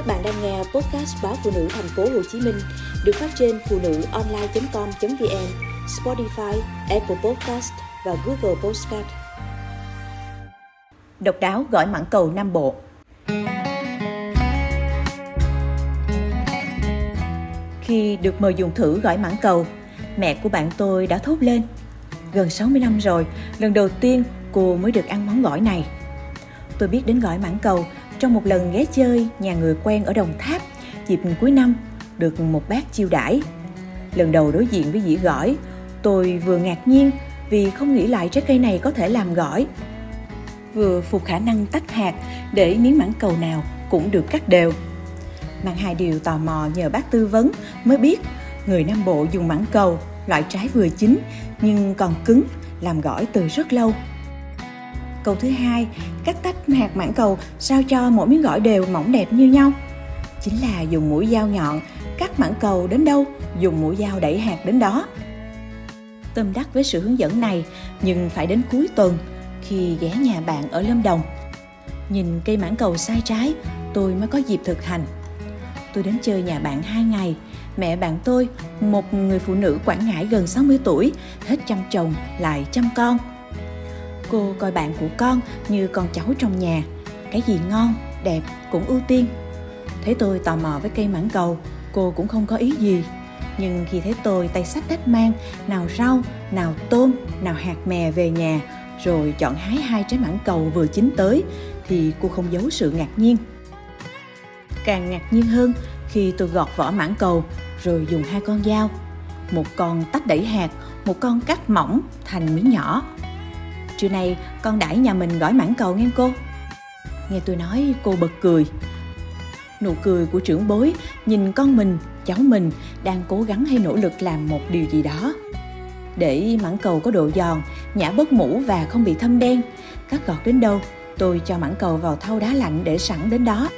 Các bạn đang nghe podcast báo phụ nữ thành phố Hồ Chí Minh được phát trên phụ nữ online.com.vn, Spotify, Apple Podcast và Google Podcast. Độc đáo gỏi mãng cầu Nam Bộ Khi được mời dùng thử gỏi mãng cầu, mẹ của bạn tôi đã thốt lên. Gần 60 năm rồi, lần đầu tiên cô mới được ăn món gỏi này. Tôi biết đến gỏi mãn cầu trong một lần ghé chơi nhà người quen ở Đồng Tháp dịp cuối năm được một bác chiêu đãi. Lần đầu đối diện với dĩa gỏi, tôi vừa ngạc nhiên vì không nghĩ lại trái cây này có thể làm gỏi. Vừa phục khả năng tách hạt để miếng mảng cầu nào cũng được cắt đều. Mang hai điều tò mò nhờ bác tư vấn mới biết người Nam Bộ dùng mảng cầu, loại trái vừa chín nhưng còn cứng, làm gỏi từ rất lâu. Câu thứ hai, cắt tách hạt mãng cầu sao cho mỗi miếng gỏi đều mỏng đẹp như nhau. Chính là dùng mũi dao nhọn, cắt mãng cầu đến đâu, dùng mũi dao đẩy hạt đến đó. Tâm đắc với sự hướng dẫn này, nhưng phải đến cuối tuần khi ghé nhà bạn ở Lâm Đồng. Nhìn cây mãng cầu sai trái, tôi mới có dịp thực hành. Tôi đến chơi nhà bạn hai ngày, mẹ bạn tôi, một người phụ nữ Quảng Ngãi gần 60 tuổi, hết chăm chồng lại chăm con – cô coi bạn của con như con cháu trong nhà. Cái gì ngon, đẹp cũng ưu tiên. Thấy tôi tò mò với cây mãng cầu, cô cũng không có ý gì. Nhưng khi thấy tôi tay sách đách mang, nào rau, nào tôm, nào hạt mè về nhà, rồi chọn hái hai trái mãng cầu vừa chín tới, thì cô không giấu sự ngạc nhiên. Càng ngạc nhiên hơn khi tôi gọt vỏ mãng cầu, rồi dùng hai con dao. Một con tách đẩy hạt, một con cắt mỏng thành miếng nhỏ. Trưa nay con đãi nhà mình gỏi mãn cầu nghe cô. Nghe tôi nói cô bật cười. Nụ cười của trưởng bối nhìn con mình, cháu mình đang cố gắng hay nỗ lực làm một điều gì đó. Để mãn cầu có độ giòn, nhả bớt mũ và không bị thâm đen Cắt gọt đến đâu, tôi cho mãn cầu vào thau đá lạnh để sẵn đến đó.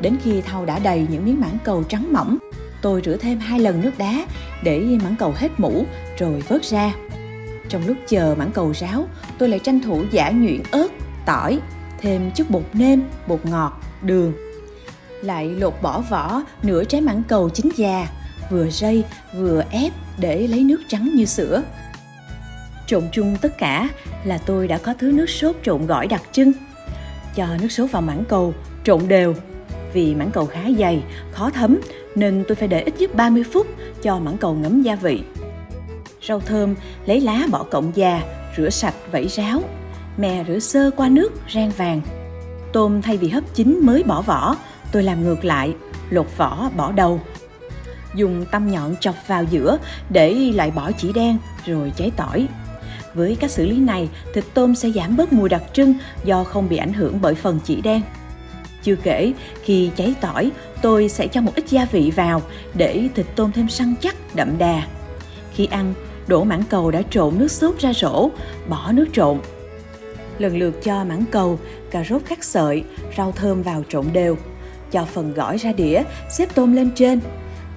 Đến khi thau đã đầy những miếng mãn cầu trắng mỏng Tôi rửa thêm hai lần nước đá để mãn cầu hết mũ rồi vớt ra trong lúc chờ mãng cầu ráo, tôi lại tranh thủ giả nhuyễn ớt, tỏi, thêm chút bột nêm, bột ngọt, đường. Lại lột bỏ vỏ nửa trái mãng cầu chín già, vừa rây vừa ép để lấy nước trắng như sữa. Trộn chung tất cả là tôi đã có thứ nước sốt trộn gỏi đặc trưng. Cho nước sốt vào mãng cầu, trộn đều. Vì mãng cầu khá dày, khó thấm nên tôi phải để ít nhất 30 phút cho mãng cầu ngấm gia vị rau thơm, lấy lá bỏ cọng già, rửa sạch vẩy ráo. Mè rửa sơ qua nước, rang vàng. Tôm thay vì hấp chín mới bỏ vỏ, tôi làm ngược lại, lột vỏ bỏ đầu. Dùng tăm nhọn chọc vào giữa để loại bỏ chỉ đen rồi cháy tỏi. Với cách xử lý này, thịt tôm sẽ giảm bớt mùi đặc trưng do không bị ảnh hưởng bởi phần chỉ đen. Chưa kể, khi cháy tỏi, tôi sẽ cho một ít gia vị vào để thịt tôm thêm săn chắc, đậm đà. Khi ăn, đổ mãng cầu đã trộn nước sốt ra rổ, bỏ nước trộn. Lần lượt cho mãng cầu, cà rốt cắt sợi, rau thơm vào trộn đều. Cho phần gỏi ra đĩa, xếp tôm lên trên.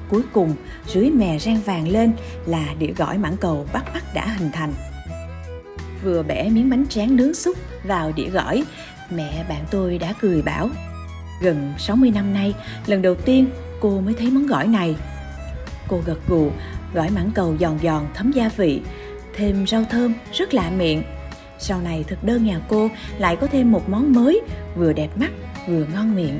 Cuối cùng, rưới mè rang vàng lên là đĩa gỏi mãng cầu bắt bắt đã hình thành. Vừa bẻ miếng bánh tráng nướng xúc vào đĩa gỏi, mẹ bạn tôi đã cười bảo Gần 60 năm nay, lần đầu tiên cô mới thấy món gỏi này. Cô gật gù gỏi mãng cầu giòn giòn thấm gia vị, thêm rau thơm rất lạ miệng. Sau này thực đơn nhà cô lại có thêm một món mới, vừa đẹp mắt vừa ngon miệng.